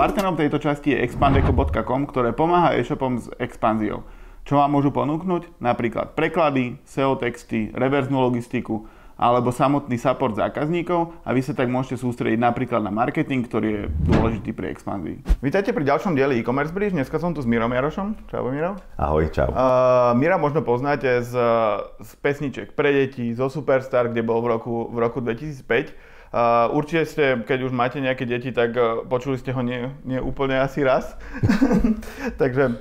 Partnerom tejto časti je expandeco.com, ktoré pomáha e-shopom s expanziou. Čo vám môžu ponúknuť? Napríklad preklady, SEO texty, reverznú logistiku, alebo samotný support zákazníkov a vy sa tak môžete sústrediť napríklad na marketing, ktorý je dôležitý pri expanzii. Vítajte pri ďalšom dieli e-commerce bridge. Dneska som tu s Mirom Jarošom. Čau, Miro. Ahoj, čau. Uh, Mira možno poznáte z, z pesniček pre deti, zo Superstar, kde bol v roku, v roku 2005. Určite ste, keď už máte nejaké deti, tak uh, počuli ste ho nie, nie úplne asi raz. Takže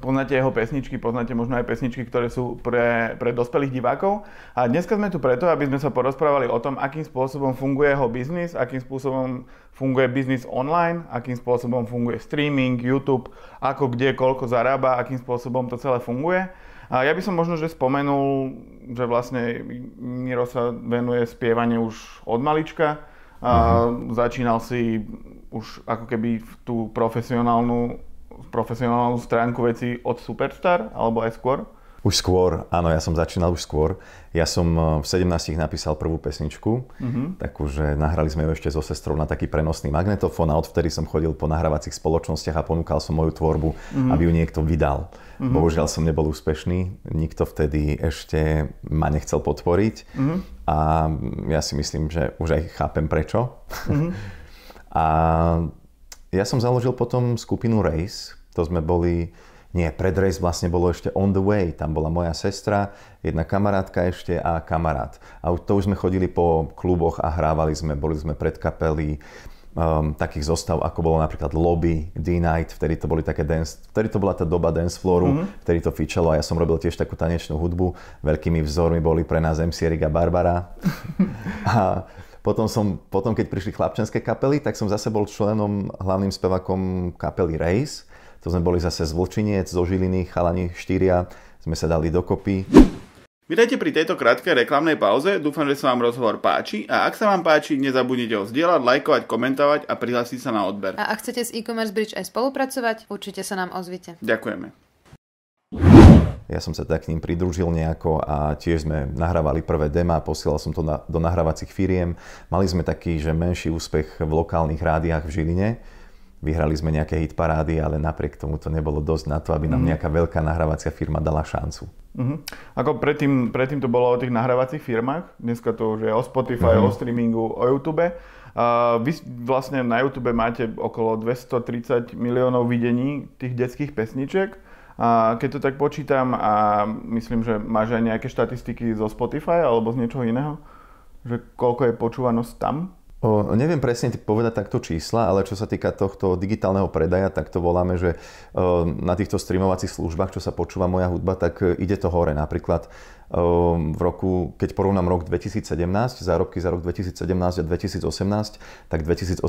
poznáte jeho pesničky, poznáte možno aj pesničky, ktoré sú pre, pre dospelých divákov. A dneska sme tu preto, aby sme sa porozprávali o tom, akým spôsobom funguje jeho biznis, akým spôsobom funguje biznis online, akým spôsobom funguje streaming, YouTube, ako kde, koľko zarába, akým spôsobom to celé funguje. A ja by som možno, že spomenul, že vlastne Miro sa venuje spievaniu už od malička. A uh-huh. začínal si už ako keby tú profesionálnu profesionálnu stránku veci od Superstar, alebo aj skôr? Už skôr, áno, ja som začínal už skôr. Ja som eh, v 17 napísal prvú pesničku, uh-huh. takú, že nahrali sme ju ešte so sestrou na taký prenosný magnetofón a odvtedy som chodil po nahrávacích spoločnostiach a ponúkal som moju tvorbu, uh-huh. aby ju niekto vydal. Uh-huh. Bohužiaľ som nebol úspešný, nikto vtedy ešte ma nechcel podporiť uh-huh. a ja si myslím, že už aj chápem prečo. Uh-huh. a ja som založil potom skupinu Race, to sme boli, nie, pred race vlastne bolo ešte On the Way, tam bola moja sestra, jedna kamarátka ešte a kamarát. A to už sme chodili po kluboch a hrávali sme, boli sme pred kapely, um, takých zostav, ako bolo napríklad Lobby, D-Night, vtedy to boli také dance, vtedy to bola tá doba dance flooru, mm-hmm. vtedy to fičalo a ja som robil tiež takú tanečnú hudbu. Veľkými vzormi boli pre nás MC Erik a Barbara. a potom, som, potom, keď prišli chlapčenské kapely, tak som zase bol členom, hlavným spevakom kapely Race to sme boli zase z Vlčiniec, zo Žiliny, chalani štyria, sme sa dali dokopy. Vítajte pri tejto krátkej reklamnej pauze, dúfam, že sa vám rozhovor páči a ak sa vám páči, nezabudnite ho zdieľať, lajkovať, komentovať a prihlásiť sa na odber. A ak chcete s e-commerce bridge aj spolupracovať, určite sa nám ozvite. Ďakujeme. Ja som sa tak k ním pridružil nejako a tiež sme nahrávali prvé dema, posielal som to na, do nahrávacích firiem. Mali sme taký, že menší úspech v lokálnych rádiách v Žiline Vyhrali sme nejaké hitparády, ale napriek tomu to nebolo dosť na to, aby nám mhm. nejaká veľká nahrávacia firma dala šancu. Uh-huh. Ako predtým, predtým to bolo o tých nahrávacích firmách, dneska to už je o Spotify, uh-huh. o streamingu, o YouTube. Uh, vy vlastne na YouTube máte okolo 230 miliónov videní tých detských pesniček. A keď to tak počítam a myslím, že máš aj nejaké štatistiky zo Spotify alebo z niečoho iného, že koľko je počúvanosť tam? O, neviem presne povedať takto čísla, ale čo sa týka tohto digitálneho predaja, tak to voláme, že o, na týchto streamovacích službách, čo sa počúva moja hudba, tak e, ide to hore. Napríklad o, v roku, keď porovnám rok 2017, zárobky za rok 2017 a 2018, tak v 2018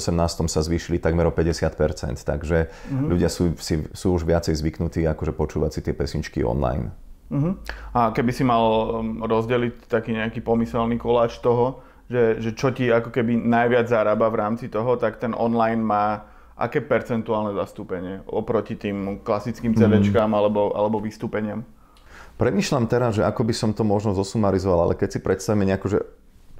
sa zvýšili takmer o 50%, takže mm-hmm. ľudia sú, si, sú už viacej zvyknutí akože počúvať si tie pesničky online. Mm-hmm. A keby si mal rozdeliť taký nejaký pomyselný koláč toho, že, že čo ti ako keby najviac zarába v rámci toho, tak ten online má aké percentuálne zastúpenie oproti tým klasickým CDčkám mm. alebo, alebo vystúpeniam? Premýšľam teraz, že ako by som to možno zosumarizoval, ale keď si predstavíme nejako, že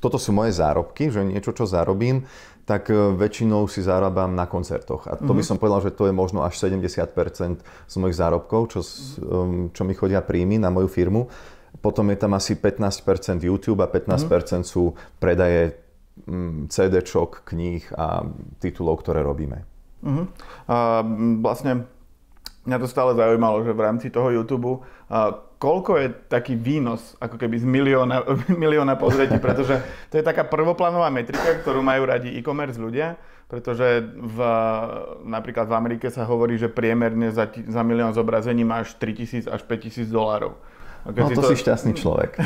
toto sú moje zárobky, že niečo, čo zarobím, tak e, väčšinou si zarábam na koncertoch. A to mm-hmm. by mhm. som povedal, že to je možno až 70% z mojich zárobkov, čo, mm-hmm. čo mi chodia príjmy na moju firmu. Potom je tam asi 15% YouTube a 15% mm. sú predaje mm, CD-čok, kníh a titulov, ktoré robíme. Uh-huh. A vlastne mňa to stále zaujímalo, že v rámci toho YouTube koľko je taký výnos ako keby z milióna, milióna pozretí, pretože to je taká prvoplánová metrika, ktorú majú radi e-commerce ľudia, pretože v, napríklad v Amerike sa hovorí, že priemerne za, za milión zobrazení máš 3000 až 5000 dolárov. A keď no si to, to si šťastný človek.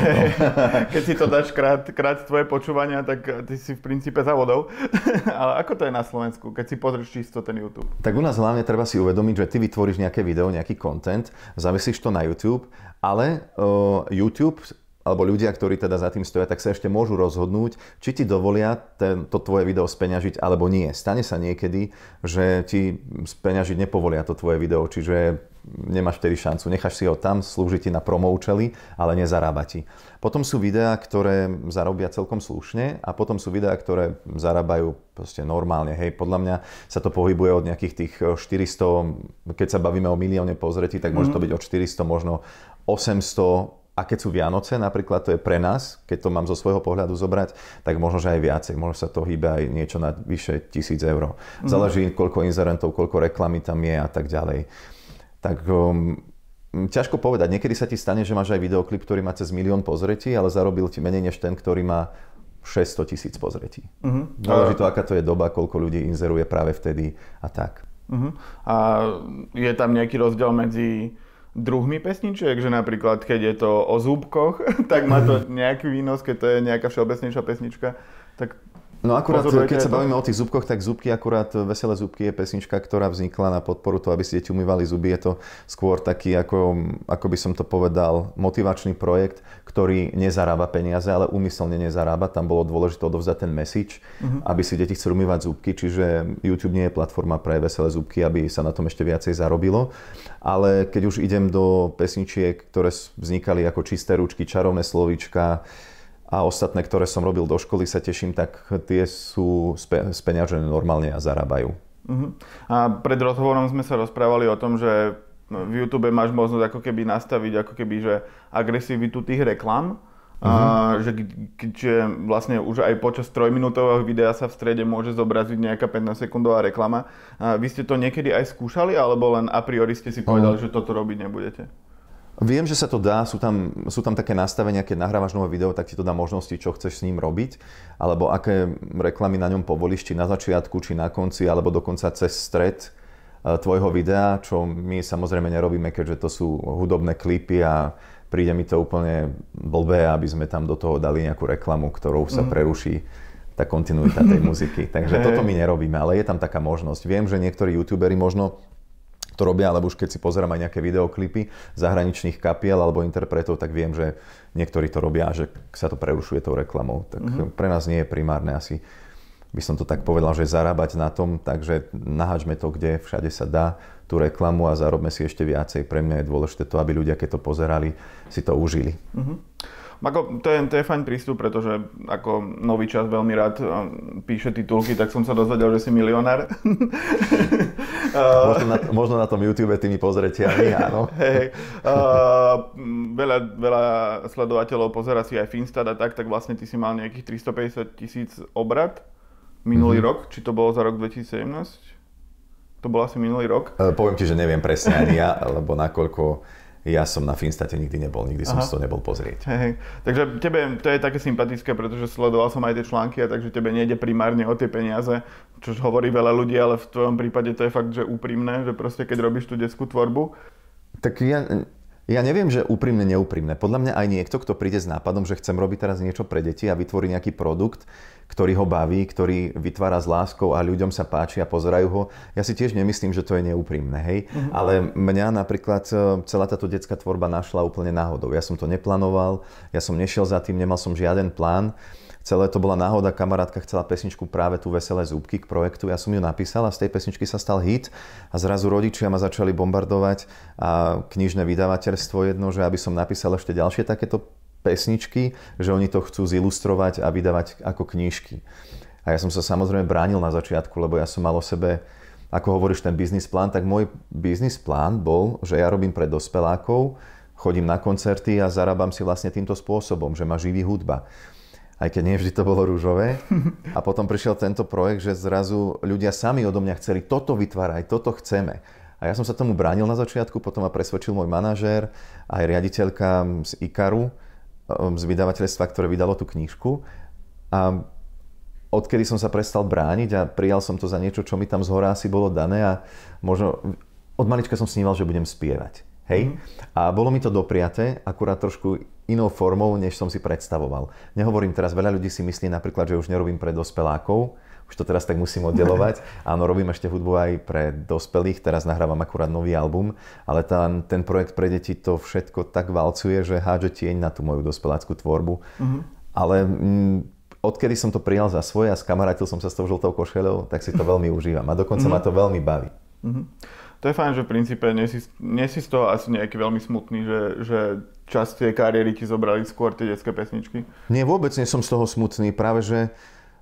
keď si to dáš krát, krát tvoje počúvania, tak ty si v princípe za vodou. Ale ako to je na Slovensku, keď si pozrieš čisto ten YouTube? Tak u nás hlavne treba si uvedomiť, že ty vytvoríš nejaké video, nejaký content, zavesíš to na YouTube, ale uh, YouTube alebo ľudia, ktorí teda za tým stoja, tak sa ešte môžu rozhodnúť, či ti dovolia ten, to tvoje video speňažiť alebo nie. Stane sa niekedy, že ti speňažiť nepovolia to tvoje video, čiže nemáš vtedy šancu. Necháš si ho tam, slúži ti na promo účely, ale nezarába ti. Potom sú videá, ktoré zarobia celkom slušne a potom sú videá, ktoré zarábajú proste normálne. Hej, podľa mňa sa to pohybuje od nejakých tých 400, keď sa bavíme o milióne pozretí, tak môže to mhm. byť od 400, možno 800 a keď sú Vianoce, napríklad to je pre nás, keď to mám zo svojho pohľadu zobrať, tak možno, že aj viacej. Možno sa to hýbe aj niečo na vyše tisíc eur. Mm. Záleží, koľko inzerentov, koľko reklamy tam je a tak ďalej. Tak um, ťažko povedať. Niekedy sa ti stane, že máš aj videoklip, ktorý má cez milión pozretí, ale zarobil ti menej než ten, ktorý má 600 tisíc pozretí. Mm-hmm. Záleží to, aká to je doba, koľko ľudí inzeruje práve vtedy a tak. Mm-hmm. A je tam nejaký rozdiel medzi druhmi pesničiek, že napríklad keď je to o zúbkoch, tak má to nejaký výnos, keď to je nejaká všeobecnejšia pesnička, tak No akurát, keď sa bavíme o tých zubkoch, tak zubky, akurát Veselé zubky je pesnička, ktorá vznikla na podporu toho, aby si deti umývali zuby. Je to skôr taký, ako, ako by som to povedal, motivačný projekt, ktorý nezarába peniaze, ale úmyselne nezarába. Tam bolo dôležité odovzdať ten message, uh-huh. aby si deti chceli umývať zubky, čiže YouTube nie je platforma pre Veselé zubky, aby sa na tom ešte viacej zarobilo. Ale keď už idem do pesničiek, ktoré vznikali ako čisté ručky, čarovné slovíčka, a ostatné, ktoré som robil do školy, sa teším, tak tie sú speňažené normálne a zarábajú. Uh-huh. A pred rozhovorom sme sa rozprávali o tom, že v YouTube máš možnosť ako keby nastaviť ako keby, že agresivitu tých reklam. Uh-huh. A, že, že vlastne už aj počas trojminútového videa sa v strede môže zobraziť nejaká 15-sekundová reklama. A vy ste to niekedy aj skúšali, alebo len a priori ste si povedali, uh-huh. že toto robiť nebudete? Viem, že sa to dá, sú tam, sú tam také nastavenia, keď nahrávaš nové video, tak ti to dá možnosti, čo chceš s ním robiť, alebo aké reklamy na ňom povolíš, či na začiatku, či na konci, alebo dokonca cez stred e, tvojho videa, čo my samozrejme nerobíme, keďže to sú hudobné klipy a príde mi to úplne blbé, aby sme tam do toho dali nejakú reklamu, ktorou sa mm. preruší tá kontinuita tej muziky. Takže toto my nerobíme, ale je tam taká možnosť. Viem, že niektorí youtuberi možno to robia, alebo už keď si pozerám aj nejaké videoklipy zahraničných kapiel alebo interpretov, tak viem, že niektorí to robia, že sa to prerušuje tou reklamou. Tak mm-hmm. pre nás nie je primárne asi by som to tak povedal, že zarábať na tom, takže naháčme to, kde všade sa dá tú reklamu a zarobme si ešte viacej. Pre mňa je dôležité to, aby ľudia, keď to pozerali, si to užili. Mm-hmm. Ako, to, je, to je fajn prístup, pretože ako nový čas veľmi rád píše titulky, tak som sa dozvedel, že si milionár. možno, na, možno na tom YouTube tými pozretiami, áno. Hey, uh, veľa, veľa sledovateľov pozera si aj Finstat a tak, tak vlastne ty si mal nejakých 350 tisíc obrad minulý mm-hmm. rok, či to bolo za rok 2017? To bol asi minulý rok. Uh, poviem ti, že neviem presne ani ja, lebo nakoľko ja som na Finstate nikdy nebol, nikdy som Aha. si to nebol pozrieť. Hej, Takže tebe to je také sympatické, pretože sledoval som aj tie články a takže tebe nejde primárne o tie peniaze, čo hovorí veľa ľudí, ale v tvojom prípade to je fakt, že úprimné, že proste keď robíš tú detskú tvorbu. Tak ja, ja neviem, že úprimne, neúprimné. Podľa mňa aj niekto, kto príde s nápadom, že chcem robiť teraz niečo pre deti a vytvorí nejaký produkt, ktorý ho baví, ktorý vytvára s láskou a ľuďom sa páči a pozerajú ho. Ja si tiež nemyslím, že to je neúprimné, hej. Mm-hmm. Ale mňa napríklad e, celá táto detská tvorba našla úplne náhodou. Ja som to neplánoval, ja som nešiel za tým, nemal som žiaden plán. Celé to bola náhoda, kamarátka chcela pesničku práve tú Veselé zúbky k projektu, ja som ju napísal a z tej pesničky sa stal hit a zrazu rodičia ma začali bombardovať a knižné vydavateľstvo jedno, že aby som napísal ešte ďalšie takéto pesničky, že oni to chcú zilustrovať a vydávať ako knižky. A ja som sa samozrejme bránil na začiatku, lebo ja som mal o sebe, ako hovoríš, ten biznis plán, tak môj biznis plán bol, že ja robím pre dospelákov, chodím na koncerty a zarábam si vlastne týmto spôsobom, že ma živí hudba aj keď nie vždy to bolo rúžové. A potom prišiel tento projekt, že zrazu ľudia sami odo mňa chceli toto vytvárať, toto chceme. A ja som sa tomu bránil na začiatku, potom ma presvedčil môj manažér, aj riaditeľka z Ikaru, um, z vydavateľstva, ktoré vydalo tú knižku. A odkedy som sa prestal brániť a prijal som to za niečo, čo mi tam z hora asi bolo dané a možno od malička som sníval, že budem spievať. Hej? Mm. A bolo mi to dopriaté, akurát trošku inou formou, než som si predstavoval. Nehovorím teraz, veľa ľudí si myslí napríklad, že už nerobím pre dospelákov, už to teraz tak musím oddelovať. Áno, robím ešte hudbu aj pre dospelých, teraz nahrávam akurát nový album, ale ten, ten projekt pre deti to všetko tak valcuje, že hádže tieň na tú moju dospeláckú tvorbu. Mm-hmm. Ale mm, odkedy som to prijal za svoje a skamarátil som sa s tou žltou košeľou, tak si to veľmi užívam a dokonca mm-hmm. ma to veľmi baví. Mm-hmm. To je fajn, že v princípe nie si, nie si z toho asi nejaký veľmi smutný, že, že časť tej kariéry ti zobrali skôr tie detské pesničky. Nie, vôbec nie som z toho smutný. Práve, že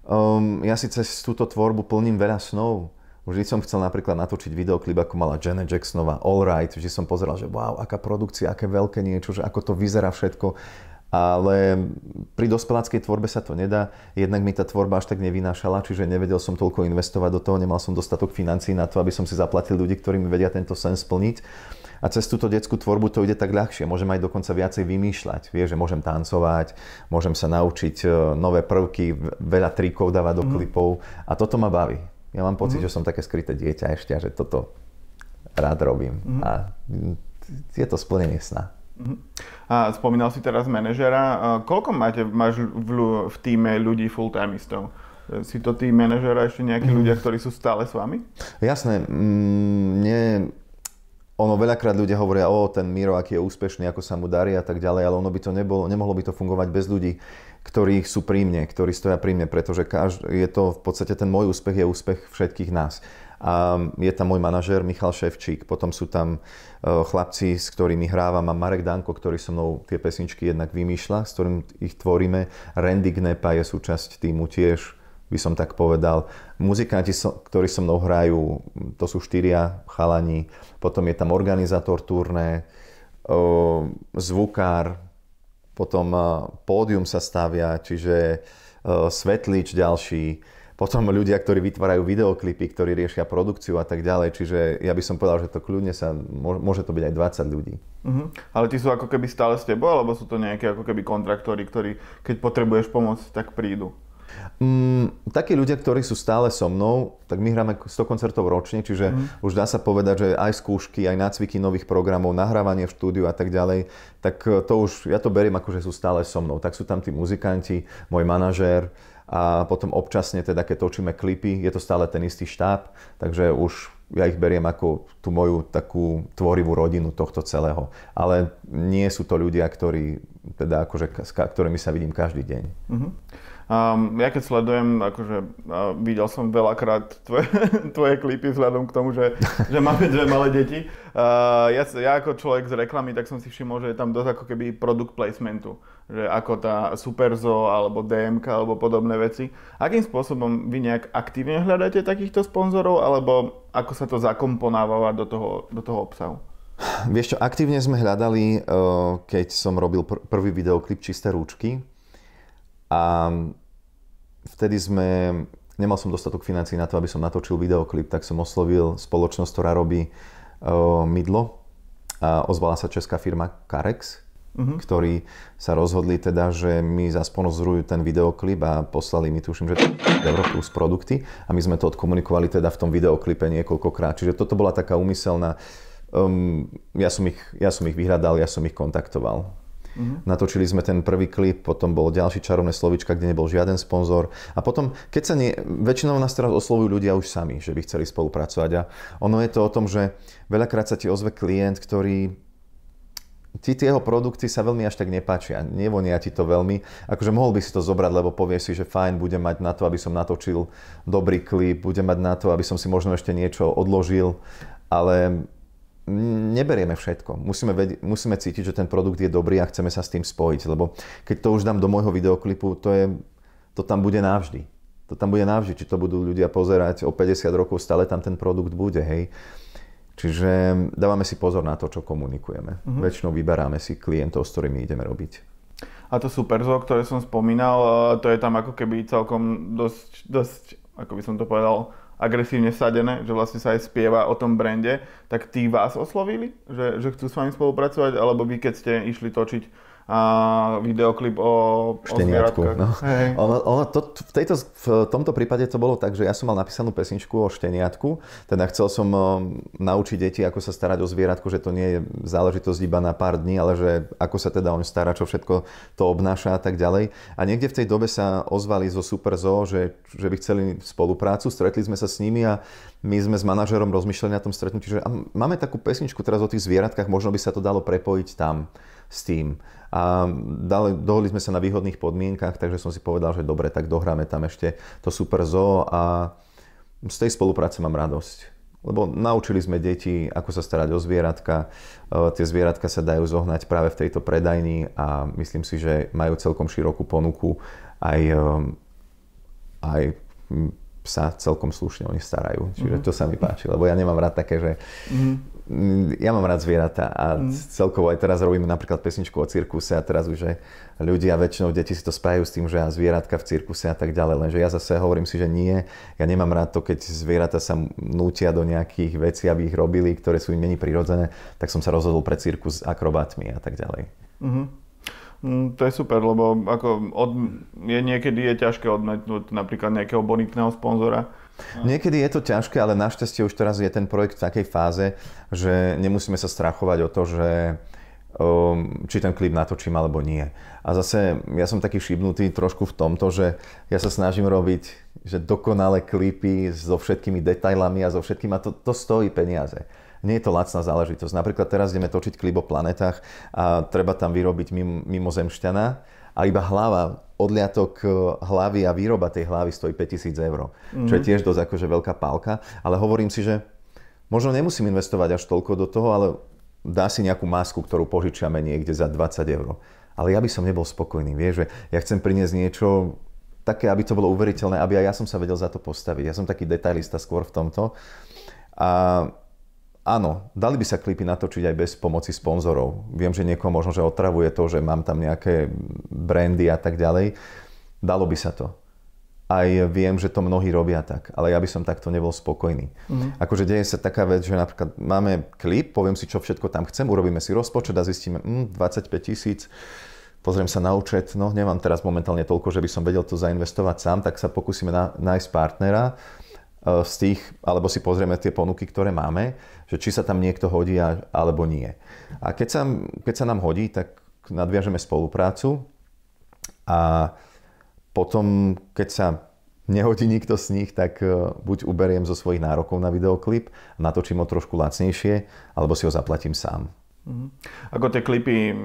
um, ja si cez túto tvorbu plním veľa snov. Vždy som chcel napríklad natočiť videoklip, ako mala Janet Jacksonová All Right. Vždy som pozeral, že wow, aká produkcia, aké veľké niečo, že ako to vyzerá všetko. Ale pri dospeláckej tvorbe sa to nedá. Jednak mi tá tvorba až tak nevynášala, čiže nevedel som toľko investovať do toho, nemal som dostatok financí na to, aby som si zaplatil ľudí, ktorí mi vedia tento sen splniť. A cez túto detskú tvorbu to ide tak ľahšie. Môžem aj dokonca viacej vymýšľať. Vieš, že môžem tancovať, môžem sa naučiť e, nové prvky, veľa trikov dávať do mm. klipov a toto ma baví. Ja mám pocit, mm-hmm. že som také skryté dieťa ešte a že toto rád robím. Mm-hmm. A je to splnenie sna. Mm-hmm. A spomínal si teraz manažera. Koľko máte, máš v, v týme ľudí full-timeistov? Si to tí manažera ešte nejakí mm-hmm. ľudia, ktorí sú stále s vami? Jasné. Mm, nie, ono veľakrát ľudia hovoria, o ten Miro, aký je úspešný, ako sa mu darí a tak ďalej, ale ono by to nebolo, nemohlo by to fungovať bez ľudí, ktorí sú pri mne, ktorí stoja pri mne, pretože každ- je to v podstate ten môj úspech je úspech všetkých nás. A je tam môj manažer Michal Ševčík, potom sú tam e, chlapci, s ktorými hrávam, a Marek Danko, ktorý so mnou tie pesničky jednak vymýšľa, s ktorým ich tvoríme. Randy Gnepa je súčasť týmu tiež, by som tak povedal. Muzikanti, ktorí so mnou hrajú, to sú štyria chalani, potom je tam organizátor turné, zvukár, potom pódium sa stavia, čiže svetlič ďalší, potom ľudia, ktorí vytvárajú videoklipy, ktorí riešia produkciu a tak ďalej. Čiže ja by som povedal, že to kľudne sa, môže to byť aj 20 ľudí. Uh-huh. Ale tí sú ako keby stále s tebou, alebo sú to nejaké ako keby kontraktory, ktorí keď potrebuješ pomoc, tak prídu? Mm, takí ľudia, ktorí sú stále so mnou, tak my hráme 100 koncertov ročne, čiže mm. už dá sa povedať, že aj skúšky, aj nácviky nových programov, nahrávanie v štúdiu a tak ďalej, tak e, to už, ja to beriem ako, že sú stále so mnou. Tak sú tam tí muzikanti, môj manažér a potom občasne teda, keď točíme klipy, je to stále ten istý štáb, takže už ja ich beriem ako tú moju takú tvorivú rodinu tohto celého. Ale nie sú to ľudia, ktorí, teda akože, s ktorými sa vidím každý deň. Mm-hmm. Um, ja keď sledujem, akože uh, videl som veľakrát tvoje, tvoje klipy vzhľadom k tomu, že, že máme dve malé deti. Uh, ja, ja ako človek z reklamy, tak som si všimol, že je tam dosť ako keby produkt placementu. Že ako tá Superzo alebo DMK alebo podobné veci. Akým spôsobom vy nejak aktívne hľadáte takýchto sponzorov alebo ako sa to zakomponáva do toho, do toho obsahu? Vieš čo, aktívne sme hľadali, uh, keď som robil pr- prvý videoklip Čisté rúčky, a vtedy sme, nemal som dostatok financí na to, aby som natočil videoklip, tak som oslovil spoločnosť, ktorá robí uh, mydlo. A ozvala sa česká firma Carex, uh-huh. ktorí sa rozhodli teda, že mi zasponozorujú ten videoklip a poslali mi, tuším, že Euro plus produkty a my sme to odkomunikovali teda v tom videoklipe niekoľkokrát. Čiže toto bola taká úmyselná, um, ja, som ich, ja som ich vyhľadal, ja som ich kontaktoval. Uh-huh. Natočili sme ten prvý klip, potom bol ďalší čarovné slovička, kde nebol žiaden sponzor. A potom, keď sa nie, väčšinou nás teraz oslovujú ľudia už sami, že by chceli spolupracovať. A ono je to o tom, že veľakrát sa ti ozve klient, ktorý ti jeho produkty sa veľmi až tak nepáčia, nevonia ti to veľmi. Akože mohol by si to zobrať, lebo povie si, že fajn, budem mať na to, aby som natočil dobrý klip, budem mať na to, aby som si možno ešte niečo odložil, ale neberieme všetko. Musíme, ved- musíme cítiť, že ten produkt je dobrý a chceme sa s tým spojiť, lebo keď to už dám do môjho videoklipu, to, je, to tam bude navždy. To tam bude navždy, či to budú ľudia pozerať o 50 rokov, stále tam ten produkt bude, hej. Čiže dávame si pozor na to, čo komunikujeme. Mm-hmm. Väčšinou vyberáme si klientov, s ktorými ideme robiť. A to Superzo, ktoré som spomínal, to je tam ako keby celkom dosť, dosť ako by som to povedal, agresívne vsadené, že vlastne sa aj spieva o tom brande, tak tí vás oslovili, že, že chcú s vami spolupracovať, alebo vy keď ste išli točiť a videoklip o, šteniatku. O no. ono, ono to, v, tejto, v tomto prípade to bolo tak, že ja som mal napísanú pesničku o šteniatku, teda chcel som naučiť deti, ako sa starať o zvieratku, že to nie je záležitosť iba na pár dní, ale že ako sa teda on stará, čo všetko to obnáša a tak ďalej. A niekde v tej dobe sa ozvali zo Super Zoo, že, že by chceli spoluprácu, stretli sme sa s nimi a my sme s manažerom rozmýšľali na tom stretnutí, že máme takú pesničku teraz o tých zvieratkách, možno by sa to dalo prepojiť tam s tým. A dali, dohodli sme sa na výhodných podmienkach, takže som si povedal, že dobre, tak dohráme tam ešte to Super Zoo a z tej spolupráce mám radosť. lebo naučili sme deti, ako sa starať o zvieratka. E, tie zvieratka sa dajú zohnať práve v tejto predajni a myslím si, že majú celkom širokú ponuku. Aj, e, aj sa celkom slušne o nich starajú. Čiže mm-hmm. to sa mi páči, lebo ja nemám rád také, že mm-hmm ja mám rád zvieratá a mm. celkovo aj teraz robíme napríklad pesničku o cirkuse a teraz už že ľudia, väčšinou deti si to spájajú s tým, že ja zvieratka v cirkuse a tak ďalej, lenže ja zase hovorím si, že nie, ja nemám rád to, keď zvieratá sa nútia do nejakých vecí, aby ich robili, ktoré sú im není prirodzené, tak som sa rozhodol pre cirkus s akrobatmi a tak ďalej. Mm-hmm. Mm, to je super, lebo ako od, je niekedy je ťažké odmetnúť napríklad nejakého bonitného sponzora, Niekedy je to ťažké, ale našťastie už teraz je ten projekt v takej fáze, že nemusíme sa strachovať o to, že um, či ten klip natočím alebo nie. A zase ja som taký šibnutý trošku v tomto, že ja sa snažím robiť že dokonalé klipy so všetkými detailami a so všetkým a to, to stojí peniaze. Nie je to lacná záležitosť. Napríklad teraz ideme točiť klip o planetách a treba tam vyrobiť mimo, mimozemšťana a iba hlava, odliatok e, hlavy a výroba tej hlavy stojí 5000 eur. Mm-hmm. Čo je mhm. tiež dosť akože veľká pálka. Ale hovorím si, že možno nemusím investovať až toľko do toho, ale dá si nejakú masku, ktorú požičiame niekde za 20 eur. Ale ja by som nebol spokojný, vieš, že ja chcem priniesť niečo také, aby to bolo uveriteľné, aby aj ja som sa vedel za to postaviť. Ja som taký detailista skôr v tomto. A Áno, dali by sa klipy natočiť aj bez pomoci sponzorov. Viem, že niekoho možno, že otravuje to, že mám tam nejaké brandy a tak ďalej. Dalo by sa to. Aj viem, že to mnohí robia tak, ale ja by som takto nebol spokojný. Mm-hmm. Akože deje sa taká vec, že napríklad máme klip, poviem si, čo všetko tam chcem, urobíme si rozpočet a zistíme, mm, 25 tisíc, pozriem sa na účet, no nemám teraz momentálne toľko, že by som vedel to zainvestovať sám, tak sa pokúsime na, nájsť partnera, z tých, alebo si pozrieme tie ponuky, ktoré máme, že či sa tam niekto hodí alebo nie. A keď sa, keď sa nám hodí, tak nadviažeme spoluprácu a potom, keď sa nehodí nikto z nich, tak e, buď uberiem zo svojich nárokov na videoklip, natočím ho trošku lacnejšie, alebo si ho zaplatím sám. Mm-hmm. Ako tie klipy,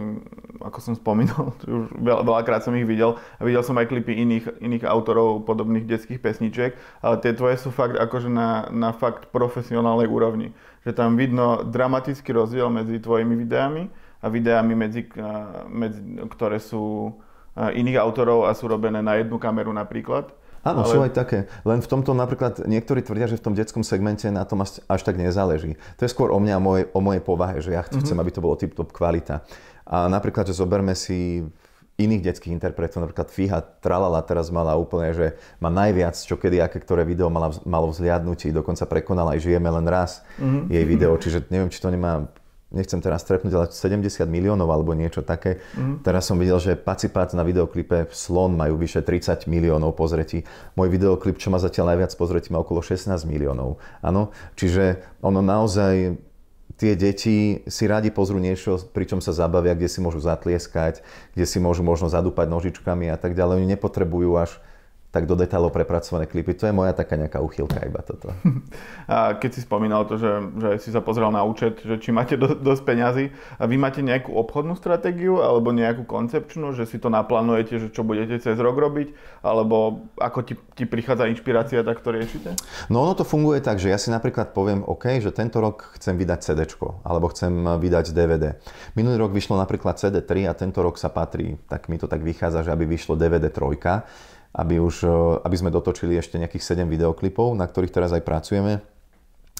ako som spomínal, už veľa, veľakrát som ich videl a videl som aj klipy iných, iných autorov podobných detských pesničiek, ale tie tvoje sú fakt akože na, na fakt profesionálnej úrovni. Že tam vidno dramatický rozdiel medzi tvojimi videami a videami, medzi, medzi, ktoré sú iných autorov a sú robené na jednu kameru napríklad. Áno, ale... sú aj také. Len v tomto napríklad niektorí tvrdia, že v tom detskom segmente na tom až, až tak nezáleží. To je skôr o mňa, o mojej, o mojej povahe, že ja chcem, mm-hmm. aby to bolo tip-top kvalita. A napríklad, že zoberme si iných detských interpretov, napríklad Fiha Tralala teraz mala úplne, že má najviac, čo kedy, aké ktoré video mala, malo vzliadnutí, dokonca prekonala aj Žijeme len raz mm-hmm. jej video, čiže neviem, či to nemá nechcem teraz trepnúť, ale 70 miliónov alebo niečo také. Mm. Teraz som videl, že Pacipát na videoklipe Slon majú vyše 30 miliónov pozretí. Môj videoklip, čo má zatiaľ najviac pozretí, má okolo 16 miliónov. Áno, čiže ono naozaj tie deti si radi pozrú niečo, pričom sa zabavia, kde si môžu zatlieskať, kde si môžu možno zadúpať nožičkami a tak ďalej. Oni nepotrebujú až tak do detailov prepracované klipy. To je moja taká nejaká uchylka iba toto. A keď si spomínal to, že, že si sa pozrel na účet, že či máte do, dosť peňazí, a vy máte nejakú obchodnú stratégiu alebo nejakú koncepčnú, že si to naplánujete, že čo budete cez rok robiť, alebo ako ti, ti prichádza inšpirácia, tak to riešite? No ono to funguje tak, že ja si napríklad poviem, OK, že tento rok chcem vydať CD, alebo chcem vydať DVD. Minulý rok vyšlo napríklad CD3 a tento rok sa patrí, tak mi to tak vychádza, že aby vyšlo DVD 3 aby, už, e, aby sme dotočili ešte nejakých 7 videoklipov, na ktorých teraz aj pracujeme.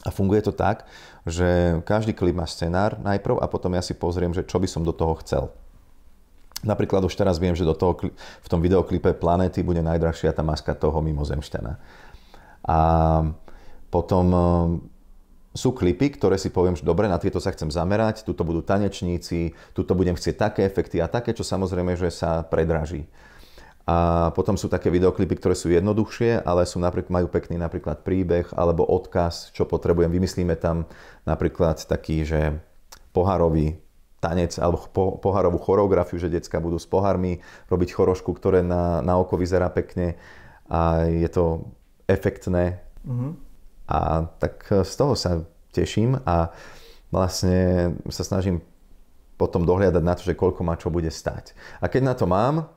A funguje to tak, že každý klip má scenár najprv a potom ja si pozriem, že čo by som do toho chcel. Napríklad už teraz viem, že do toho, v tom videoklipe Planety bude najdrahšia tá maska toho mimozemšťana. A potom e, sú klipy, ktoré si poviem, že dobre, na tieto sa chcem zamerať, tuto budú tanečníci, tuto budem chcieť také efekty a také, čo samozrejme, že sa predraží. A potom sú také videoklipy, ktoré sú jednoduchšie, ale sú napríklad, majú pekný napríklad príbeh alebo odkaz, čo potrebujem. Vymyslíme tam napríklad taký, že pohárový tanec alebo po, pohárovú choreografiu, že decka budú s pohármi robiť chorošku, ktoré na, na oko vyzerá pekne a je to efektné. Mm-hmm. A tak z toho sa teším a vlastne sa snažím potom dohliadať na to, že koľko ma čo bude stať. A keď na to mám,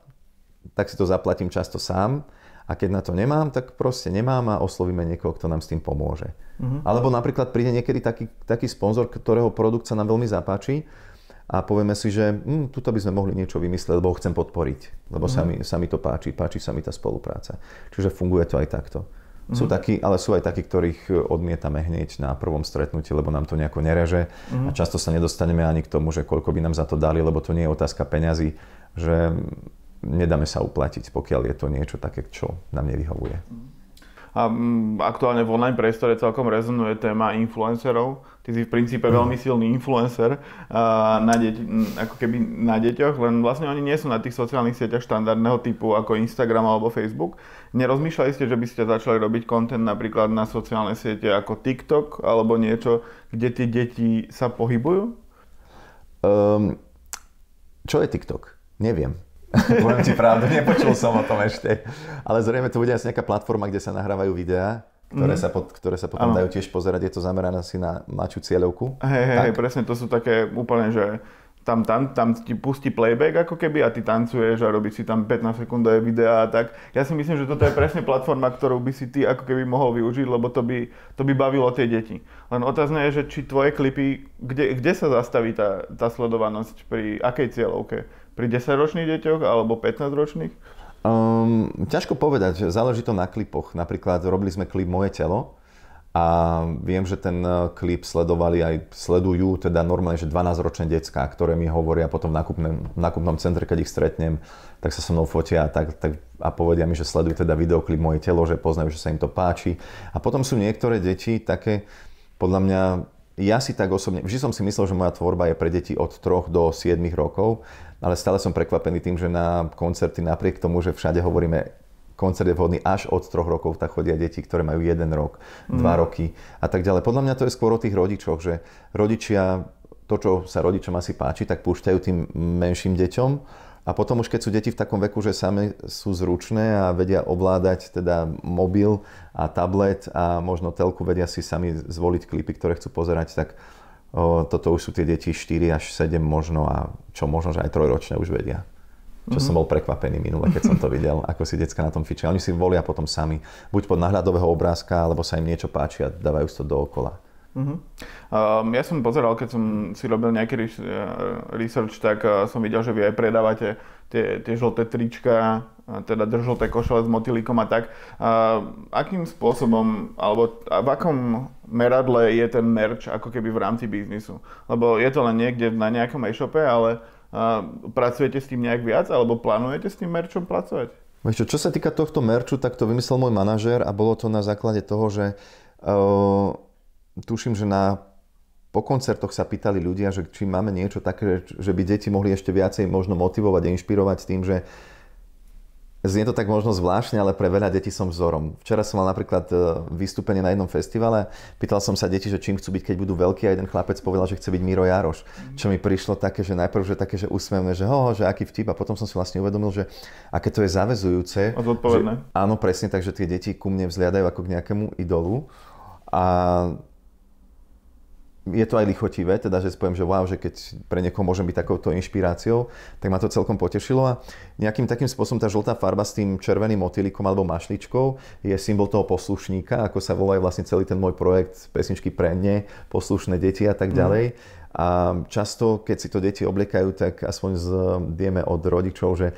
tak si to zaplatím často sám A keď na to nemám, tak proste nemám a oslovíme niekoho, kto nám s tým pomôže. Uh-huh. Alebo napríklad príde niekedy taký, taký sponzor, ktorého produkt sa nám veľmi zapáči a povieme si, že hm, tuto by sme mohli niečo vymyslieť, lebo ho chcem podporiť, lebo uh-huh. sa, mi, sa mi to páči, páči sa mi tá spolupráca. Čiže funguje to aj takto. Uh-huh. Sú takí, ale sú aj takí, ktorých odmietame hneď na prvom stretnutí, lebo nám to nejako nereže uh-huh. a často sa nedostaneme ani k tomu, že koľko by nám za to dali, lebo to nie je otázka peňazí, že nedáme sa uplatiť, pokiaľ je to niečo také, čo nám nevyhovuje. A mm, aktuálne v online priestore celkom rezonuje téma influencerov. Ty si v princípe veľmi silný influencer na deť, ako keby na deťoch, len vlastne oni nie sú na tých sociálnych sieťach štandardného typu ako Instagram alebo Facebook. Nerozmýšľali ste, že by ste začali robiť kontent napríklad na sociálne siete ako TikTok alebo niečo, kde tie deti sa pohybujú? Um, čo je TikTok? Neviem. Poviem ti pravdu, nepočul som o tom ešte. Ale zrejme to bude asi nejaká platforma, kde sa nahrávajú videá, ktoré, mm. sa, pod, ktoré sa potom ano. dajú tiež pozerať. Je to zamerané asi na mladšiu cieľovku. Hej, hej, hej, presne, to sú také úplne, že tam, tam, tam ti pustí playback ako keby a ty tancuješ a robíš si tam 15 sekundové videá a tak. Ja si myslím, že toto je presne platforma, ktorú by si ty ako keby mohol využiť, lebo to by, to by bavilo tie deti. Len otázne je, že či tvoje klipy, kde, kde sa zastaví tá, tá sledovanosť, pri akej cieľovke? Pri 10-ročných deťoch alebo 15-ročných? Um, ťažko povedať, záleží to na klipoch. Napríklad robili sme klip Moje telo a viem, že ten eh, klip sledovali aj, sledujú teda normálne, že 12-ročné decka, ktoré mi hovoria potom v nákupnom, nákupnom centre, keď ich stretnem, tak sa so mnou fotia a, tak, tak, a povedia mi, že sledujú teda videoklip Moje telo, že poznajú, že sa im to páči. A potom sú niektoré deti také, podľa mňa ja si tak osobne, vždy som si myslel, že moja tvorba je pre deti od 3 do 7 rokov, ale stále som prekvapený tým, že na koncerty napriek tomu, že všade hovoríme koncert je vhodný až od 3 rokov, tak chodia deti, ktoré majú 1 rok, 2 mm. roky a tak ďalej. Podľa mňa to je skôr o tých rodičoch, že rodičia, to, čo sa rodičom asi páči, tak púšťajú tým menším deťom a potom už keď sú deti v takom veku, že same sú zručné a vedia ovládať teda mobil a tablet a možno telku vedia si sami zvoliť klipy, ktoré chcú pozerať, tak o, toto už sú tie deti 4 až 7 možno a čo možno, že aj trojročné už vedia. Čo mm-hmm. som bol prekvapený minule, keď som to videl, ako si decka na tom fičia. Oni si volia potom sami, buď pod náhľadového obrázka, alebo sa im niečo páči a dávajú to dookola. Uh-huh. Um, ja som pozeral, keď som si robil nejaký eh, research, tak uh, som videl, že vy aj predávate tie, tie žlté trička, teda držlté košele s motýlikom a tak. Uh, akým spôsobom, alebo v akom meradle je ten merch ako keby v rámci biznisu? Lebo je to len niekde na nejakom e-shope, ale uh, pracujete s tým nejak viac, alebo plánujete s tým merchom pracovať? Čo, čo sa týka tohto merču, tak to vymyslel môj manažér a bolo to na základe toho, že uh, tuším, že na po koncertoch sa pýtali ľudia, že či máme niečo také, že by deti mohli ešte viacej možno motivovať a inšpirovať tým, že Znie to tak možno zvláštne, ale pre veľa detí som vzorom. Včera som mal napríklad e, vystúpenie na jednom festivale, pýtal som sa deti, že čím chcú byť, keď budú veľkí a jeden chlapec povedal, že chce byť Miro Jaroš. Mm. Čo mi prišlo také, že najprv, že také, že úsmevné, že ho, že aký vtip a potom som si vlastne uvedomil, že aké to je zavezujúce. A že, áno, presne, takže tie deti ku mne vzliadajú ako k nejakému idolu. A je to aj lichotivé, teda že poviem, že wow, že keď pre niekoho môžem byť takouto inšpiráciou, tak ma to celkom potešilo a nejakým takým spôsobom tá žltá farba s tým červeným motýlikom alebo mašličkou je symbol toho poslušníka, ako sa volá vlastne celý ten môj projekt pesničky pre ne, poslušné deti a tak mhm. ďalej. Mm. A často, keď si to deti obliekajú, tak aspoň vieme od rodičov, že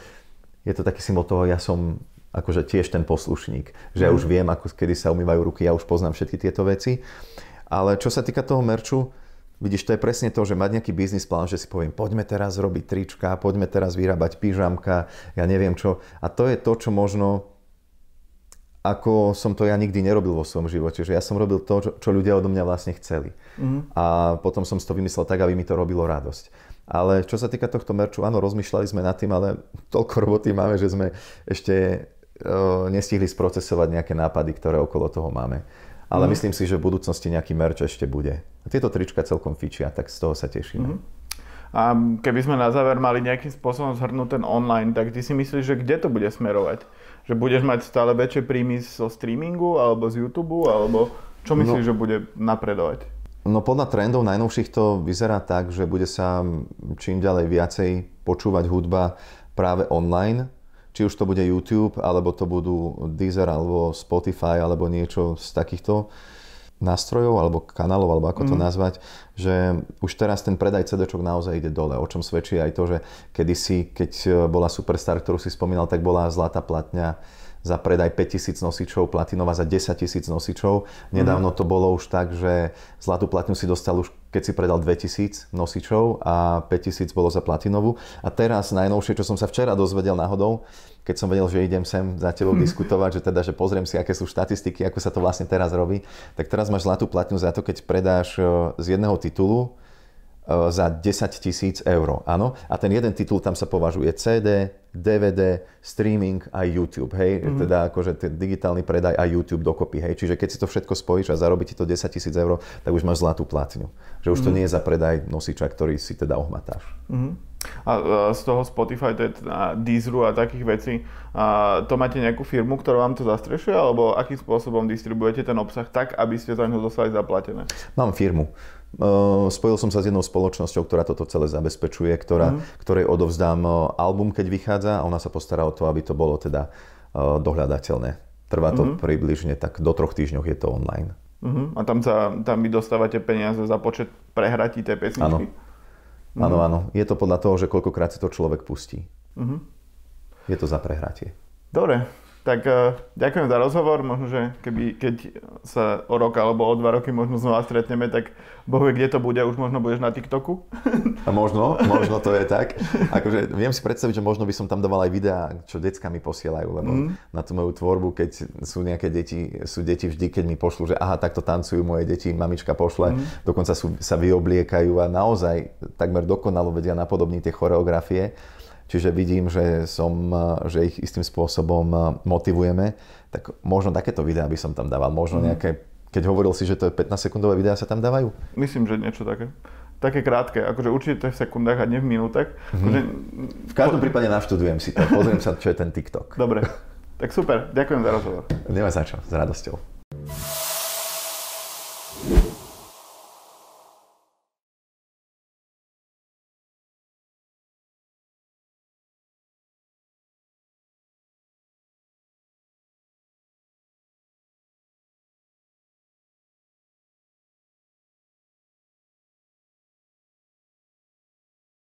je to taký symbol toho, ja som akože tiež ten poslušník, že mm. ja mhm. už viem, ako, kedy sa umývajú ruky, ja už poznám všetky tieto veci. Ale čo sa týka toho merču, vidíš, to je presne to, že mať nejaký biznis plán, že si poviem, poďme teraz robiť trička, poďme teraz vyrábať pyžamka, ja neviem čo. A to je to, čo možno ako som to ja nikdy nerobil vo svojom živote. Že ja som robil to, čo, čo ľudia odo mňa vlastne chceli. Mm-hmm. A potom som si to vymyslel tak, aby mi to robilo radosť. Ale čo sa týka tohto merču, áno, rozmýšľali sme nad tým, ale toľko roboty máme, že sme ešte uh, nestihli sprocesovať nejaké nápady, ktoré okolo toho máme. Ale mm. myslím si, že v budúcnosti nejaký merch ešte bude. Tieto trička celkom fičia, tak z toho sa tešíme. Mm. A keby sme na záver mali nejakým spôsobom zhrnúť ten online, tak ty si myslíš, že kde to bude smerovať? Že budeš mať stále väčšie príjmy zo streamingu alebo z YouTube, alebo čo no. myslíš, no, že bude napredovať? No podľa trendov najnovších to vyzerá tak, že bude sa čím ďalej viacej počúvať hudba práve online, či už to bude YouTube, alebo to budú Deezer, alebo Spotify, alebo niečo z takýchto nástrojov alebo kanálov, alebo ako to mm. nazvať, že už teraz ten predaj cd naozaj ide dole, o čom svedčí aj to, že kedysi, keď bola Superstar, ktorú si spomínal, tak bola zlatá platňa za predaj 5000 nosičov, platinová za 10 tisíc nosičov. Nedávno to bolo už tak, že zlatú platňu si dostal už keď si predal 2000 nosičov a 5000 bolo za platinovú. A teraz najnovšie, čo som sa včera dozvedel náhodou, keď som vedel, že idem sem za tebou hmm. diskutovať, že teda, že pozriem si, aké sú štatistiky, ako sa to vlastne teraz robí, tak teraz máš zlatú platňu za to, keď predáš e, z jedného titulu e, za 10 tisíc eur. Áno? A ten jeden titul tam sa považuje CD, DVD, streaming a YouTube, hej, mm-hmm. teda akože ten digitálny predaj a YouTube dokopy, hej, čiže keď si to všetko spojíš a zarobí ti to 10 tisíc eur, tak už máš zlatú platňu. Že už mm-hmm. to mhm. nie je za predaj nosiča, ktorý si teda ohmatáš. Mm-hmm. A z toho Spotify, to je a Deezeru a takých vecí, a to máte nejakú firmu, ktorá vám to zastrešuje, alebo akým spôsobom distribuujete ten obsah tak, aby ste za ňo dostali zaplatené? Mám firmu. Spojil som sa s jednou spoločnosťou, ktorá toto celé zabezpečuje, ktorá, mm. ktorej odovzdám album, keď vychádza a ona sa postará o to, aby to bolo teda dohľadateľné. Trvá to mm-hmm. približne tak do troch týždňov je to online. Uh-huh. A tam, sa, tam vy dostávate peniaze za počet prehratí tej pesničky? Áno. Áno, áno. Je to podľa toho, že koľkokrát si to človek pustí. Uh-huh. Je to za prehratie. Dobre, tak uh, ďakujem za rozhovor. Možno, že keby, keď sa o rok alebo o dva roky možno znova stretneme, tak bohuje, kde to bude, už možno budeš na TikToku. A možno, možno to je tak. Akože viem si predstaviť, že možno by som tam dával aj videá, čo decka mi posielajú, lebo mm. na tú moju tvorbu, keď sú nejaké deti, sú deti vždy, keď mi pošlú, že aha, takto tancujú moje deti, mamička pošle, mm. dokonca sú, sa vyobliekajú a naozaj takmer dokonalo vedia napodobniť tie choreografie. Čiže vidím, že, som, že ich istým spôsobom motivujeme, tak možno takéto videá by som tam dával. Možno mhm. nejaké, keď hovoril si, že to je 15-sekundové videá, sa tam dávajú? Myslím, že niečo také. Také krátke, akože určite v sekundách a nie v minútach. Mm-hmm. Akože... V každom prípade navštudujem si to, pozriem sa, čo je ten TikTok. Dobre, tak super, ďakujem za rozhovor. Nemá za čo, s radosťou.